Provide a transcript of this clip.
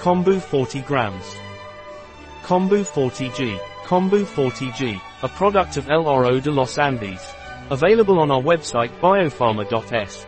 Kombu 40 grams. Kombu 40G. Kombu 40G, a product of El Oro de los Andes. Available on our website biopharma.s.